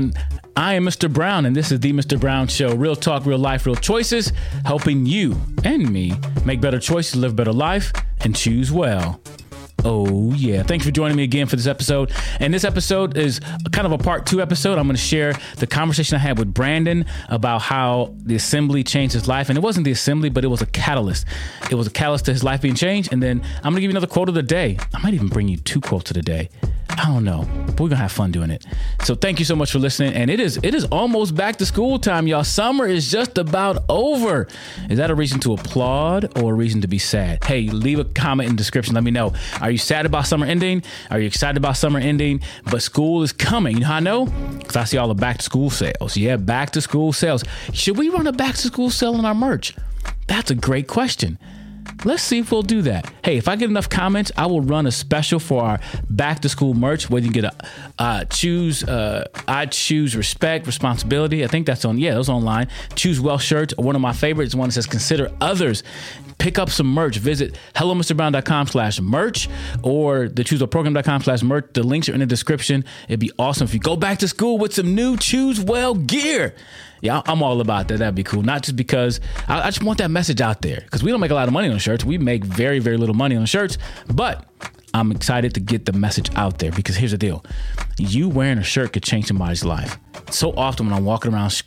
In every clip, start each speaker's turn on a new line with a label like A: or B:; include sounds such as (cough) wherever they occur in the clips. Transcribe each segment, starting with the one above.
A: everyone. I am Mr. Brown, and this is the Mr. Brown Show. Real talk, real life, real choices, helping you and me make better choices, live better life, and choose well. Oh, yeah. Thanks for joining me again for this episode. And this episode is kind of a part two episode. I'm going to share the conversation I had with Brandon about how the assembly changed his life. And it wasn't the assembly, but it was a catalyst. It was a catalyst to his life being changed. And then I'm going to give you another quote of the day. I might even bring you two quotes of the day. I don't know, but we're gonna have fun doing it. So thank you so much for listening. And it is it is almost back to school time, y'all. Summer is just about over. Is that a reason to applaud or a reason to be sad? Hey, leave a comment in the description. Let me know. Are you sad about summer ending? Are you excited about summer ending? But school is coming. You know how I know? Because I see all the back to school sales. Yeah, back to school sales. Should we run a back to school sale on our merch? That's a great question. Let's see if we'll do that. Hey, if I get enough comments, I will run a special for our back to school merch where you can get a uh, choose. Uh, I choose respect, responsibility. I think that's on. Yeah, those online. Choose well shirts. One of my favorites. One that says consider others. Pick up some merch. Visit hellomisterbrown.com slash merch or the chooseprogram.com slash merch. The links are in the description. It'd be awesome if you go back to school with some new Choose Well gear yeah, I'm all about that. That'd be cool. Not just because I, I just want that message out there because we don't make a lot of money on shirts. We make very, very little money on shirts, but I'm excited to get the message out there because here's the deal: you wearing a shirt could change somebody's life. So often when I'm walking around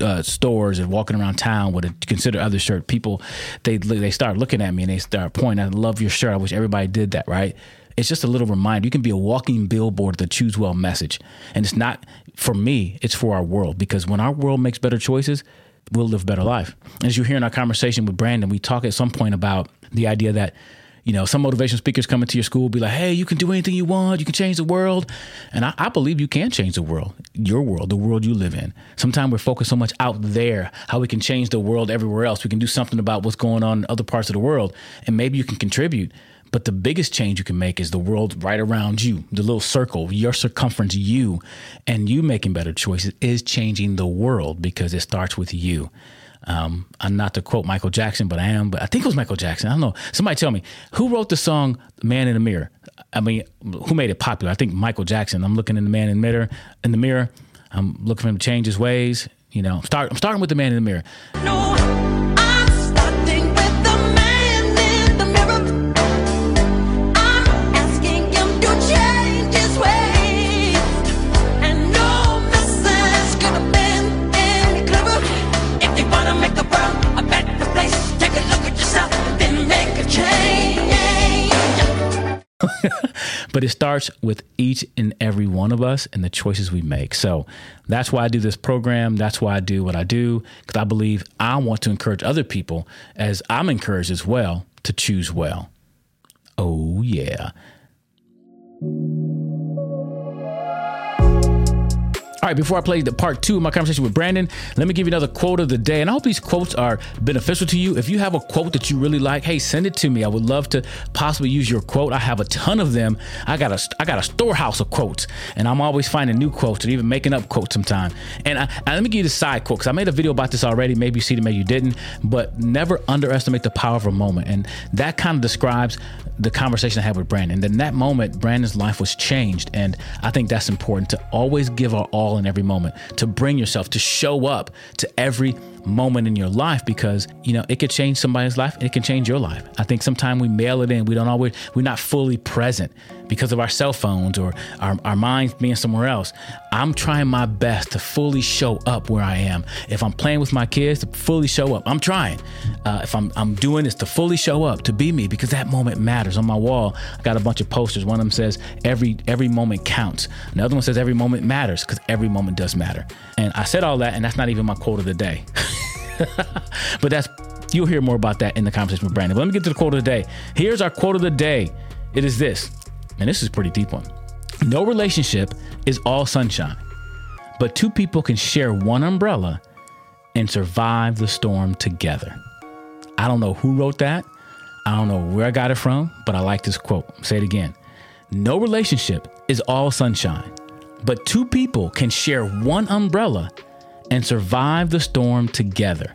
A: uh, stores and walking around town with a consider other shirt, people they they start looking at me and they start pointing. I love your shirt. I wish everybody did that. Right? It's just a little reminder. You can be a walking billboard the Choose Well message. And it's not for me, it's for our world because when our world makes better choices, we'll live a better life. As you hear in our conversation with Brandon, we talk at some point about the idea that you know, some motivational speakers come into your school, be like, hey, you can do anything you want, you can change the world. And I, I, believe you can change the world, your world, the world you live in. Sometimes we're focused so much out there, how we can change the world everywhere else. We can do something about what's going on in other parts of the world. And maybe you can contribute. But the biggest change you can make is the world right around you, the little circle, your circumference, you, and you making better choices is changing the world because it starts with you. Um, I'm not to quote Michael Jackson, but I am. But I think it was Michael Jackson. I don't know. Somebody tell me who wrote the song "Man in the Mirror." I mean, who made it popular? I think Michael Jackson. I'm looking in the man in the mirror. In the mirror, I'm looking for him to change his ways. You know, start. I'm starting with the man in the mirror. No. But it starts with each and every one of us and the choices we make. So that's why I do this program. That's why I do what I do, because I believe I want to encourage other people, as I'm encouraged as well, to choose well. Oh, yeah. All right, before I play the part two of my conversation with Brandon, let me give you another quote of the day. And I hope these quotes are beneficial to you. If you have a quote that you really like, hey, send it to me. I would love to possibly use your quote. I have a ton of them. I got a I got a storehouse of quotes, and I'm always finding new quotes and even making up quotes sometimes. And, let me give you the side quote because I made a video about this already. Maybe you see it, maybe you didn't. But never underestimate the power of a moment, and that kind of describes the conversation I had with Brandon. And in that moment, Brandon's life was changed, and I think that's important to always give our all in every moment, to bring yourself, to show up to every moment in your life because you know it could change somebody's life it can change your life. I think sometimes we mail it in. We don't always we're not fully present because of our cell phones or our, our minds being somewhere else i'm trying my best to fully show up where i am. If i'm playing with my kids to fully show up. I'm trying. Uh, if I'm, I'm doing this to fully show up to be me because that moment matters. On my wall i got a bunch of posters. One of them says every every moment counts. Another one says every moment matters because every moment does matter. And i said all that and that's not even my quote of the day. (laughs) But that's you'll hear more about that in the conversation with Brandon. But let me get to the quote of the day. Here's our quote of the day. It is this, and this is a pretty deep one. No relationship is all sunshine, but two people can share one umbrella and survive the storm together. I don't know who wrote that. I don't know where I got it from, but I like this quote. Say it again. No relationship is all sunshine, but two people can share one umbrella and survive the storm together.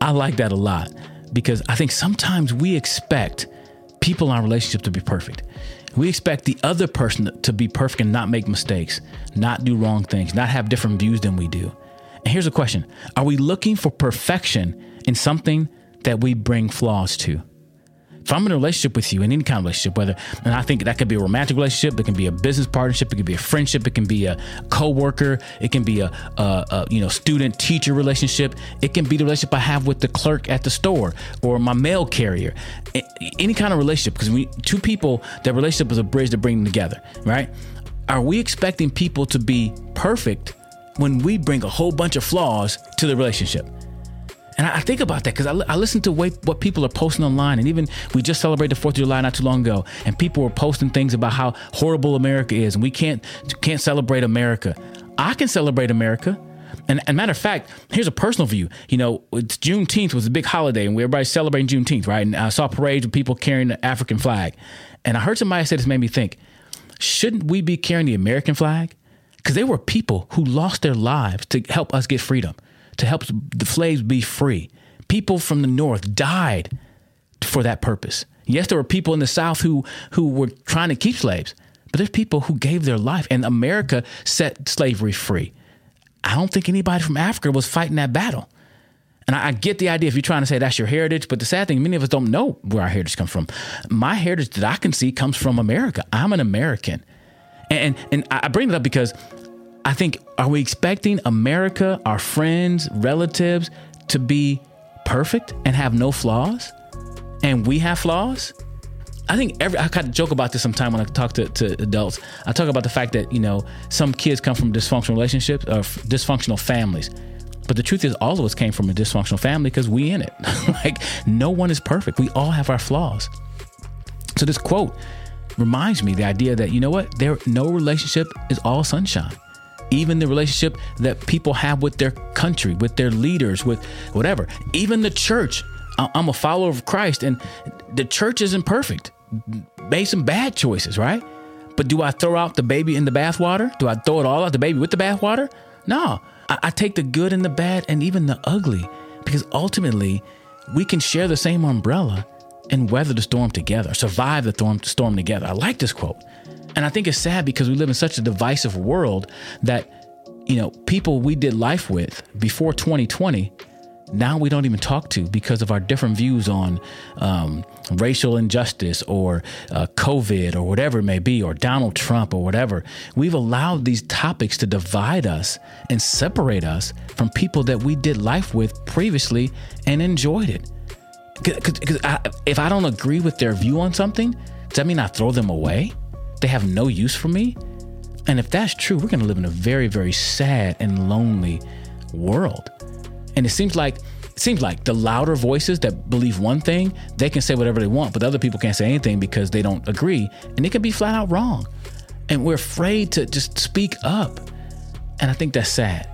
A: I like that a lot because I think sometimes we expect people in our relationship to be perfect. We expect the other person to be perfect and not make mistakes, not do wrong things, not have different views than we do. And here's a question Are we looking for perfection in something that we bring flaws to? If I'm in a relationship with you, in any kind of relationship, whether, and I think that could be a romantic relationship, it can be a business partnership, it can be a friendship, it can be a coworker, it can be a, a, a you know student teacher relationship, it can be the relationship I have with the clerk at the store or my mail carrier, any kind of relationship. Because we two people, that relationship is a bridge to bring them together, right? Are we expecting people to be perfect when we bring a whole bunch of flaws to the relationship? And I, think about that because I, I, listen to what, what people are posting online. And even we just celebrated the 4th of July not too long ago. And people were posting things about how horrible America is. And we can't, can't celebrate America. I can celebrate America. And, and matter of fact, here's a personal view. You know, it's Juneteenth was a big holiday, and everybody's celebrating Juneteenth, right? And I saw parades of people carrying the African flag. And I heard somebody say this made me think, shouldn't we be carrying the American flag? Because there were people who lost their lives to help us get freedom to help the slaves be free. People from the North died for that purpose. Yes, there were people in the South who, who were trying to keep slaves, but there's people who gave their life, and America set slavery free. I don't think anybody from Africa was fighting that battle. And I, get the idea if you're trying to say that's your heritage, but the sad thing, many of us don't know where our heritage comes from. My heritage that I can see comes from America. I'm an American. And, and I bring it up because I think, are we expecting America, our friends, relatives to be perfect and have no flaws? And we have flaws? I think every, I kind of joke about this sometimes when I talk to, to adults. I talk about the fact that, you know, some kids come from dysfunctional relationships or dysfunctional families. But the truth is, all of us came from a dysfunctional family because we in it. (laughs) like, no one is perfect. We all have our flaws. So this quote reminds me the idea that, you know what? There, no relationship is all sunshine even the relationship that people have with their country, with their leaders, with whatever, even the church. I'm a follower of Christ, and the church isn't perfect. Made some bad choices, right? But do I throw out the baby in the bathwater? Do I throw it all out the baby with the bathwater? No, I, I take the good and the bad and even the ugly because ultimately we can share the same umbrella and weather the storm together, survive the storm, storm together. I like this quote. And I think it's sad because we live in such a divisive world that, you know, people we did life with before 2020, now we don't even talk to because of our different views on um, racial injustice or uh, COVID or whatever it may be, or Donald Trump or whatever. We've allowed these topics to divide us and separate us from people that we did life with previously and enjoyed it. Because if I don't agree with their view on something, does that mean I throw them away? They have no use for me? And if that's true, we're going to live in a very, very sad and lonely world. And it seems like it seems like the louder voices that believe one thing, they can say whatever they want, but the other people can't say anything because they don't agree, and it can be flat out wrong. And we're afraid to just speak up. And I think that's sad.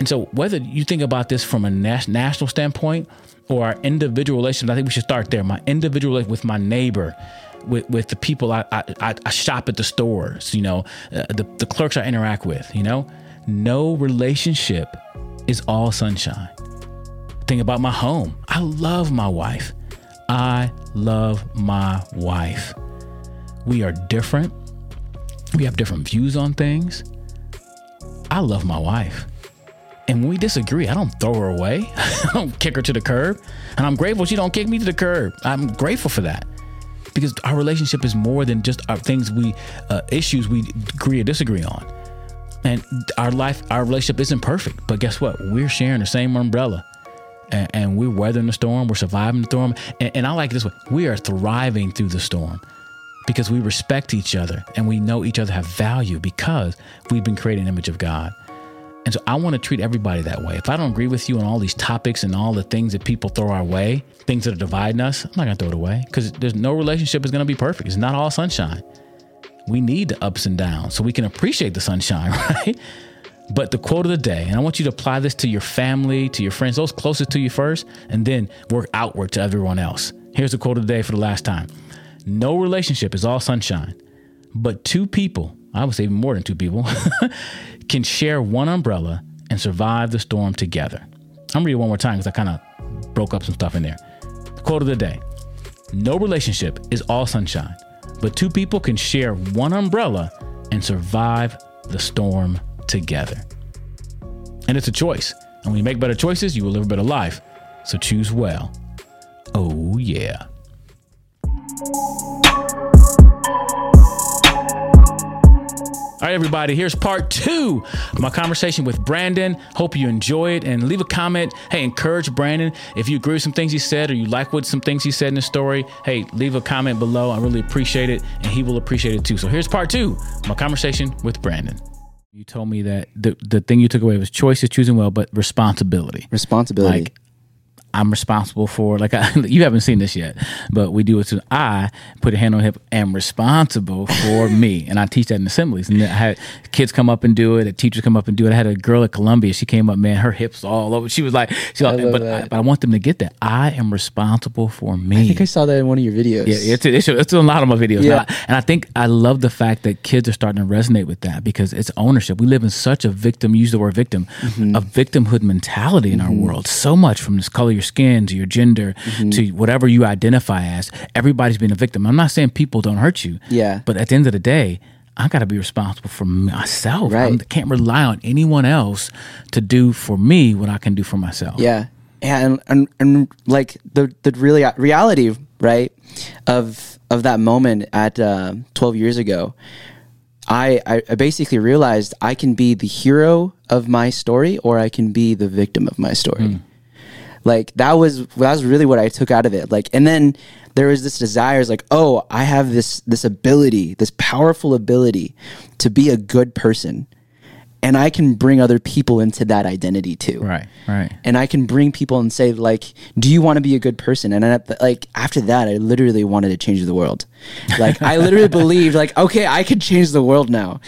A: And so, whether you think about this from a national standpoint or our individual relationship, I think we should start there. My individual with my neighbor, with, with the people I, I, I shop at the stores, you know, uh, the, the clerks I interact with, you know, no relationship is all sunshine. Think about my home. I love my wife. I love my wife. We are different. We have different views on things. I love my wife. And when we disagree, I don't throw her away. (laughs) I don't kick her to the curb. And I'm grateful she don't kick me to the curb. I'm grateful for that because our relationship is more than just our things we uh, issues we agree or disagree on. And our life our relationship isn't perfect but guess what? We're sharing the same umbrella. And, and we're weathering the storm we're surviving the storm. And, and i like this way we are thriving through the storm because we respect each other and we know each other have value because we've been created in the image of god and so I want to treat everybody that way. If I don't agree with you on all these topics and all the things that people throw our way, things that are dividing us, I'm not going to throw it away because there's no relationship is going to be perfect. It's not all sunshine. We need the ups and downs so we can appreciate the sunshine, (laughs) right? But the quote of the day, and I want you to apply this to your family, to your friends, those closest to you first, and then work outward to everyone else. Here's the quote of the day for the last time No relationship is all sunshine, but two people, I would say even more than two people, (laughs) can share one umbrella and survive the storm together. I'm reading one more time because I kind of broke up some stuff in there. The quote of the day No relationship is all sunshine, but two people can share one umbrella and survive the storm together. And it's a choice. And when you make better choices, you will live a better life. So choose well. Oh, yeah. All right, everybody, here's part two of my conversation with Brandon. Hope you enjoy it and leave a comment. Hey, encourage Brandon. If you agree with some things he said or you like what some things he said in the story, hey, leave a comment below. I really appreciate it and he will appreciate it too. So here's part two my conversation with Brandon. You told me that the, the thing you took away was choices, choosing well, but responsibility.
B: Responsibility.
A: Like, I'm responsible for like I, (laughs) you haven't seen this yet, but we do it to I put a hand on hip am responsible for (laughs) me, and I teach that in assemblies. And I had kids come up and do it, teachers come up and do it. I had a girl at Columbia. She came up, man, her hips all over. She was like, she,
B: I
A: but. I, but I want them to get that I am responsible for me.
B: I think I saw that in one of your videos.
A: Yeah, it's, it's, it's a lot of my videos.
B: Yeah.
A: And, I, and I think I love the fact that kids are starting to resonate with that because it's ownership. We live in such a victim, use the word victim,
B: Mm-hmm.
A: a victimhood mentality in our world. So much from this color your skin to your gender
B: Mm-hmm.
A: to whatever you identify as. Everybody's being a victim. I'm not saying people don't hurt you.
B: Yeah.
A: But at the end of the day, I got to be responsible for myself.
B: Right.
A: I can't rely on anyone else to do for me what I can do for myself.
B: Yeah. And, and and like the the really reality, right, of of that moment at uh, 12 years ago, I, I I basically realized I can be the hero of my story or I can be the victim of my story. Like that was that was really what I took out of it. Like and then there was this desire, is like, oh, I have this this ability, this powerful ability to be a good person. And I can bring other people into that identity too
A: Right, right.
B: and I can bring people and say like, "Do you want to be a good person?" And I, like after that, I literally wanted to change the world. Like I literally (laughs) believed like, okay, I could change the world now.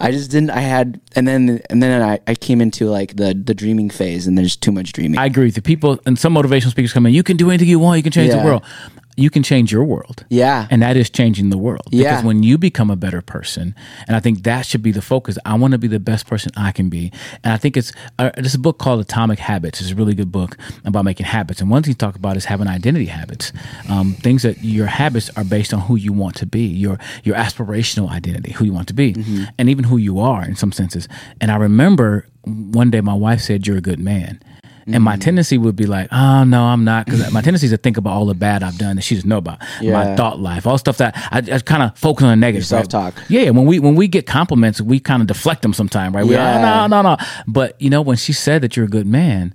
B: I just didn't. I had, and then and then I, I came into like the the dreaming phase, and there's too much dreaming.
A: I agree with you. People and some motivational speakers come in. You can do anything you want. You can change the world. You can change your world.
B: Yeah.
A: and that is changing the world.
B: Yeah.
A: because when you become a better person, and I think that should be the focus. I want to be the best person I can be, and I think it's uh, there's a book called Atomic Habits. It's a really good book about making habits. And one thing you talk about is having identity habits, um, things that your habits are based on who you want to be, your your aspirational identity, who you want to be, and even who you are in some senses. And I remember one day my wife said, "You're a good man." And my mm-hmm. tendency would be like, oh no, I'm not, because my tendency is to think about all the bad I've done that she doesn't know about, my thought life, all stuff that I, I kind of focus on the negative.
B: Your self-talk.
A: Yeah, when we when we get compliments, we kind of deflect them sometimes, right? We,
B: Yeah.
A: oh, no, no, no. But you know, when she said that you're a good man,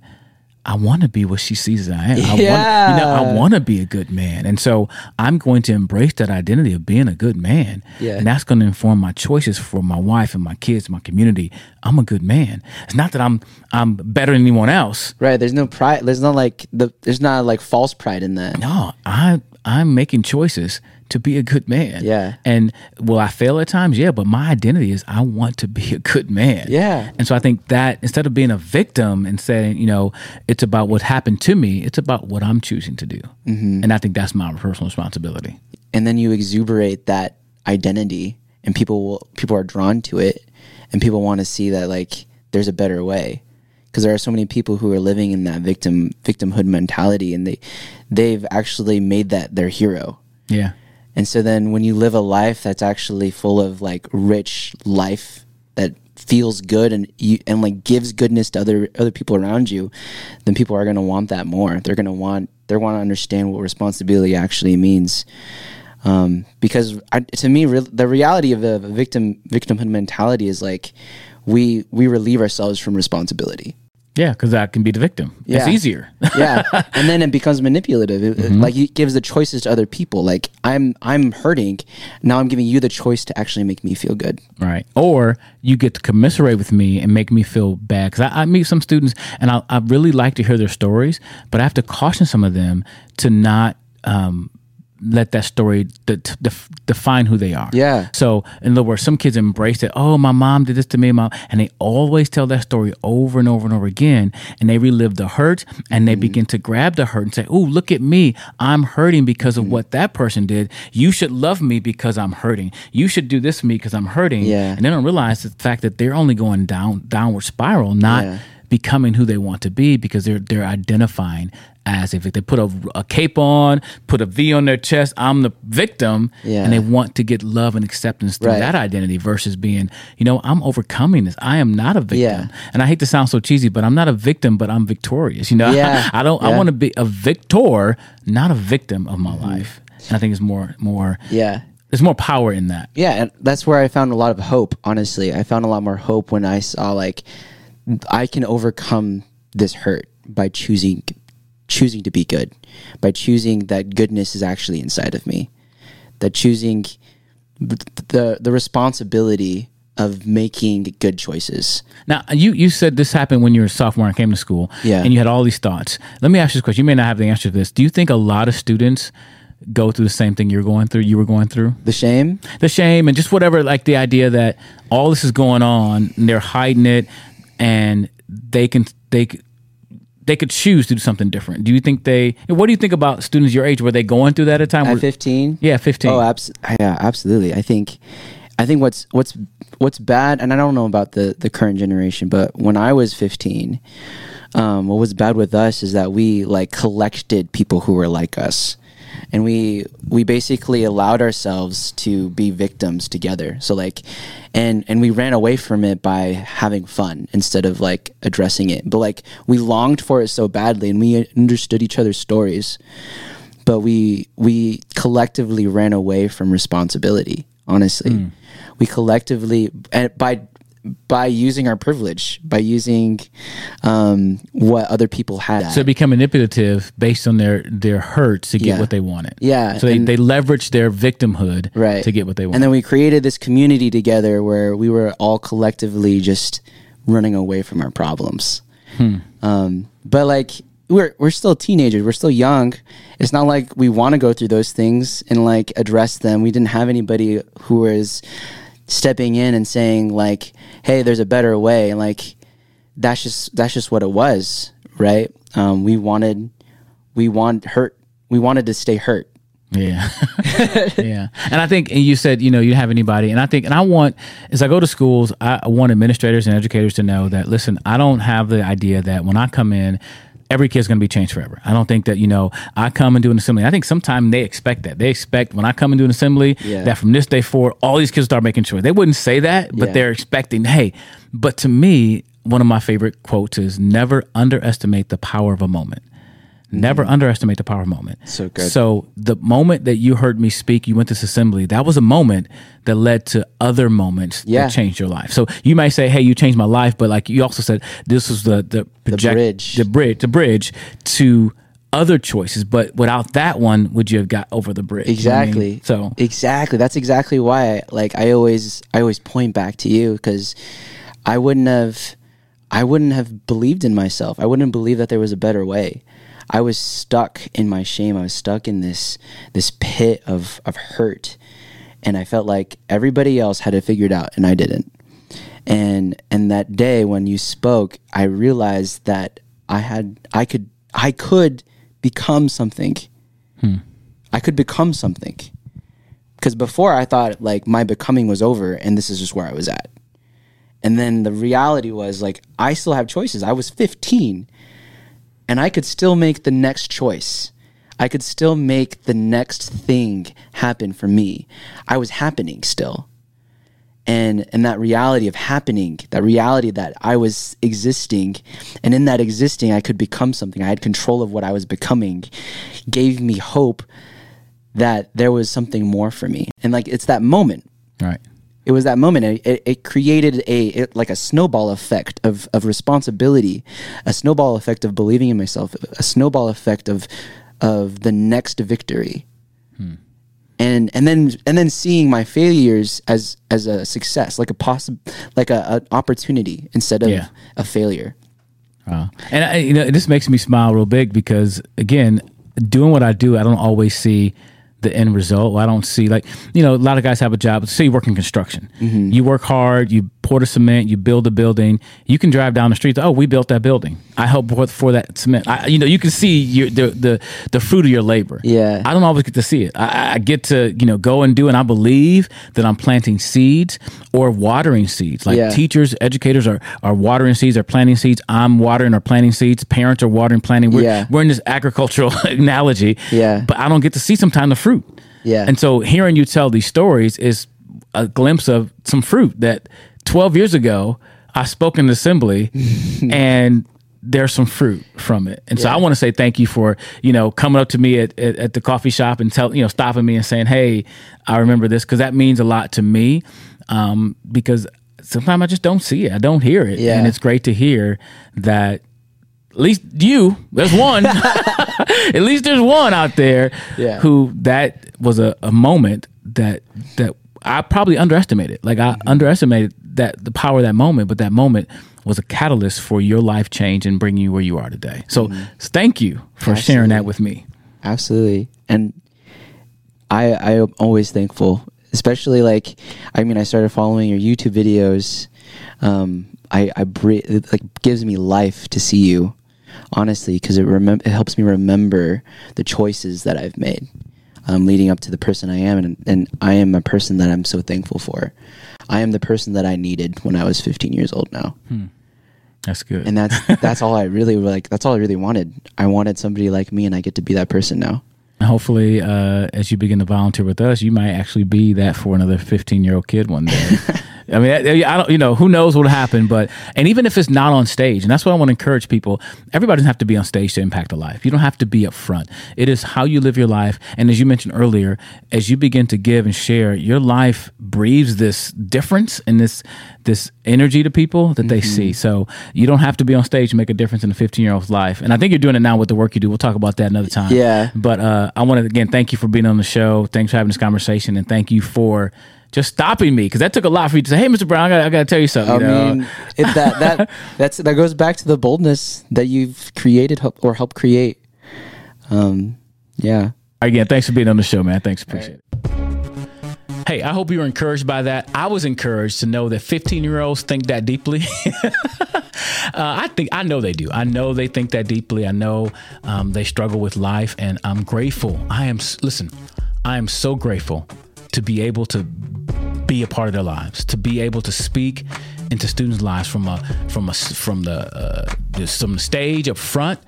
A: I want to be what she sees that I am. I want, you know, I want to be a good man, and so I'm going to embrace that identity of being a good man,
B: Yeah.
A: and that's going to inform my choices for my wife and my kids, my community. I'm a good man. It's not that I'm I'm better than anyone else.
B: right? There's no pride. There's not like the. There's not like false pride in that.
A: No, I I'm making choices to be a good man.
B: Yeah.
A: And will I fail at times? Yeah, but my identity is I want to be (laughs) a good man.
B: Yeah.
A: And so I think that instead of being a victim and saying, you know, it's about what happened to me, it's about what I'm choosing to do. Mm-hmm. And I think that's my personal responsibility.
B: and then you exuberate that identity and people will people are drawn to it and people want to see that like there's a better way because there are so many people who are living in that victim victimhood mentality and they they've actually made that their hero
A: Yeah.
B: And so then when you live a life that's actually full of like rich life that feels good and you and like gives goodness to other other people around you, then people are going to want that more. They're going to want they want to understand what responsibility actually means. Um, because I, to me, re- the reality of the victim victimhood mentality is like we we relieve ourselves from responsibility.
A: Yeah, because I can be the victim. It's easier.
B: yeah (laughs) and then it becomes manipulative It- it- like it gives the choices to other people like i'm i'm hurting now i'm giving you the choice to actually make me feel good
A: Right. Or you get to commiserate with me and make me feel bad. Because I, I meet some students and I, I really like to hear their stories, but I have to caution some of them to not um, let that story de- de- define who they are.
B: Yeah.
A: So, in other words, some kids embrace it. Oh, my mom did this to me, mom, and they always tell that story over and over and over again, and they relive the hurt, and they mm-hmm. begin to grab the hurt and say, "Oh, look at me, I'm hurting because of mm-hmm. what that person did. You should love me because I'm hurting. You should do this for me because I'm hurting."
B: Yeah.
A: and they don't realize the fact that they're only going down downward spiral, not
B: Yeah.
A: Becoming who they want to be because they're they're identifying as if they put a, a cape on, put a V on their chest. I'm the victim,
B: Yeah.
A: and they want to get love and acceptance through
B: Right.
A: that identity versus being, you know, I'm overcoming this. I am not a victim,
B: Yeah.
A: and I hate to sound so cheesy, but I'm not a victim, but I'm victorious. You know,
B: Yeah. (laughs)
A: I don't. I want to be a victor, not a victim of my mm-hmm. life. And I think it's more more.
B: Yeah.
A: There's more power in that.
B: Yeah, and that's where I found a lot of hope. Honestly, I found a lot more hope when I saw like I can overcome this hurt by choosing choosing to be good, by choosing that goodness is actually inside of me, that choosing the the responsibility of making good choices.
A: Now, you you said this happened when you were a sophomore and came to school,
B: Yeah.
A: and you had all these thoughts. Let me ask you this question. You may not have the answer to this. Do you think a lot of students go through the same thing you're going through? You were going through
B: The shame,
A: the shame and just whatever, like the idea that all this is going on, and they're hiding it, and they can they they could choose to do something different. Do you think they? What do you think about students your age? Were they going through that at a time?
B: at fifteen.
A: yeah, fifteen.
B: Oh, abs- yeah, absolutely. I think, I think what's what's what's bad, and I don't know about the the current generation, but when I was fifteen, um, what was bad with us is that we like collected people who were like us, and we we basically allowed ourselves to be victims together. So like, and and we ran away from it by having fun instead of like addressing it. But like we longed for it so badly, and we understood each other's stories but we we collectively ran away from responsibility honestly hmm. we collectively and by by using our privilege by using um, what other people had.
A: So become manipulative based on their their hurts to get
B: Yeah.
A: what they wanted.
B: Yeah,
A: So they,
B: and-
A: they leverage their victimhood
B: right.
A: to get what they want.
B: and then we created this community together where we were all collectively just running away from our problems. Um, but like we're we're still teenagers. We're still young. It's not like we want to go through those things and like address them. We didn't have anybody who was stepping in and saying like hey there's a better way and like that's just that's just what it was right um, we wanted we want hurt we wanted to stay hurt
A: Yeah. (laughs) yeah. And I think and you said, you know, you have anybody. And I think, and I want, as I go to schools, I I want administrators and educators to know that, listen, I don't have the idea that when I come in, every kid's going to be changed forever. I don't think that, you know, I come and do an assembly. I think sometimes they expect that. They expect when I come and do an assembly
B: Yeah.
A: that from this day forward, all these kids start making choices. They wouldn't say that, but
B: Yeah.
A: they're expecting, hey, but to me, one of my favorite quotes is never underestimate the power of a moment. Never underestimate the power of moment.
B: Mm-hmm. So good.
A: So the moment that you heard me speak, you went to this assembly. That was a moment that led to other moments
B: Yeah.
A: that changed your life. So you might say, "Hey, you changed my life," but like you also said, this was the the, project,
B: bridge.
A: the bridge, the bridge to other choices. But without that one, would you have got over the bridge? You know I mean?
B: exactly
A: So
B: exactly that's exactly why I, like i always i always point back to you because i wouldn't have i wouldn't have believed in myself i wouldn't believe that there was a better way i was stuck in my shame. I was stuck in this this pit of of hurt. And i felt like everybody else had it figured out and i didn't. And and that day when you spoke i realized that i had i could i could become something. Hmm. I could become something. Because before I thought like my becoming was over and this is just where I was at. And then the reality was like I still have choices. I was 15 and I could still make the next choice. I could still make the next thing happen for me. I was happening still. And and that reality of happening, that reality that I was existing and in that existing I could become something. I had control of what I was becoming gave me hope that there was something more for me. And like it's that moment.
A: right.
B: It was that moment. It, it, it created a it, like a snowball effect of of responsibility, a snowball effect of believing in myself, a snowball effect of of the next victory. Hmm. And and then and then seeing my failures as as a success, like a possible like a, an opportunity instead of
A: Yeah.
B: a failure.
A: Wow. And I, you know, this makes me smile real big because again, doing what I do, I don't always see the end result. I don't see like you know, a lot of guys have a job. Say you work in construction, mm-hmm. you work hard, you pour the cement, you build a building. You can drive down the street. Oh, we built that building. I helped for, for that cement. I, you know, you can see your, the the the fruit of your labor.
B: Yeah.
A: I don't always get to see it. I, I get to you know go and do, and I believe that I'm planting seeds or watering seeds. Like
B: Yeah.
A: teachers, educators are are watering seeds, are planting seeds. I'm watering or planting seeds. Parents are watering, planting. We're,
B: Yeah.
A: we're in this agricultural (laughs) analogy.
B: Yeah.
A: But I don't get to see sometimes the fruit.
B: Yeah.
A: And so hearing you tell these stories is a glimpse of some fruit that 12 years ago I spoke in the assembly (laughs) and there's some fruit from it. And so I want to say thank you for, you know, coming up to me at, at, at the coffee shop and tell, you know, stopping me and saying, Hey, I remember this. Cause that means a lot to me. Um, because sometimes I just don't see it. I don't hear it.
B: Yeah.
A: And it's great to hear that at least you, there's one, (laughs) (laughs) at least there's one out there
B: Yeah.
A: who that was a, a moment that that I probably underestimated. Like I
B: Mm-hmm.
A: underestimated that the power of that moment, but that moment was a catalyst for your life change and bringing you where you are today. So thank you for sharing that
B: Mm-hmm.
A: With me.
B: Absolutely. And I I am always thankful, especially like I mean I started following your YouTube videos. Um, I I bre- it like gives me life to see you, honestly, because it remem- it helps me remember the choices that I've made, um, leading up to the person I am, and and I am a person that I'm so thankful for. I am the person that I needed when I was 15 years old now
A: That's good.
B: and that's (laughs) that's all I really like. That's all I really wanted. I wanted somebody like me, and I get to be that person now.
A: hopefully, uh, as you begin to volunteer with us, you might actually be that for another 15 year old kid one day. (laughs) I mean, I don't, you know, who knows what'll happen, but, and even if it's not on stage, and that's what I want to encourage people, everybody doesn't have to be on stage to impact a life. You don't have to be up front. It is how you live your life. And as you mentioned earlier, as you begin to give and share, your life breathes this difference and this, this energy to people that they see. So you don't have to be on stage to make a difference in a 15 year old's life. And I think you're doing it now with the work you do. We'll talk about that another time.
B: Yeah.
A: But uh, I want to again thank you for being on the show. Thanks for having this conversation, and thank you for just stopping me because that took a lot for you to say, "Hey, Mr. Brown, I got, I got to tell you something."
B: I
A: you know?
B: mean, it, that that (laughs) that's that goes back to the boldness that you've created or helped create. Um, yeah.
A: Again, thanks for being on the show, man. Thanks, appreciate it. Hey, I hope you were encouraged by that. I was encouraged to know that 15 year olds think that deeply. (laughs) uh, I think I know they do. I know they think that deeply. I know um, they struggle with life, and I'm grateful. I am. Listen, I am so grateful to be able to be a part of their lives, to be able to speak into students' lives from a from a from the uh, from the stage up front,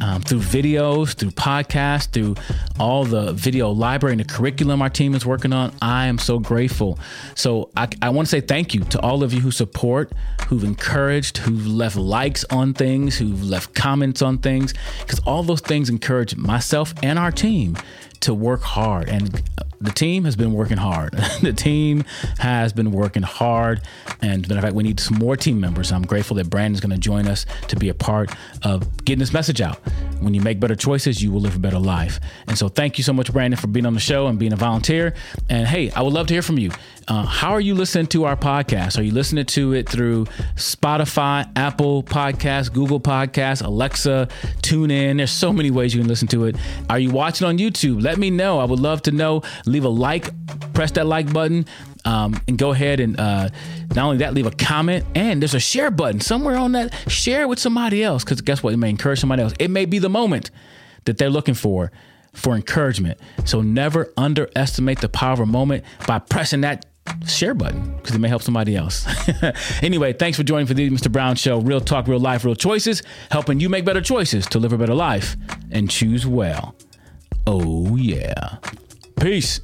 A: um, through videos, through podcasts, through all the video library and the curriculum our team is working on. I am so grateful. So I, I want to say thank you to all of you who support, who've encouraged, who've left likes on things, who've left comments on things, because all those things encourage myself and our team to work hard. And the team has been working hard. (laughs) the team has been working hard. And matter of fact, we need some more team members. I'm grateful that Brandon's going to join us to be a part of getting this message out. When you make better choices, you will live a better life. And so thank you so much, Brandon, for being on the show and being a volunteer. And hey, I would love to hear from you. Uh, how are you listening to our podcast? Are you listening to it through Spotify, Apple Podcasts, Google Podcasts, Alexa, TuneIn? There's so many ways you can listen to it. Are you watching on YouTube? Let me know. I would love to know. Leave a like, press that like button. Um, and go ahead and uh, not only that, leave a comment and there's a share button somewhere on that. Share it with somebody else because guess what? It may encourage somebody else. It may be the moment that they're looking for for encouragement. So never underestimate the power of a moment by pressing that share button because it may help somebody else. (laughs) anyway, thanks for joining for the Mr. Brown Show. Real talk, real life, real choices, helping you make better choices to live a better life and choose well. Oh, yeah. Peace.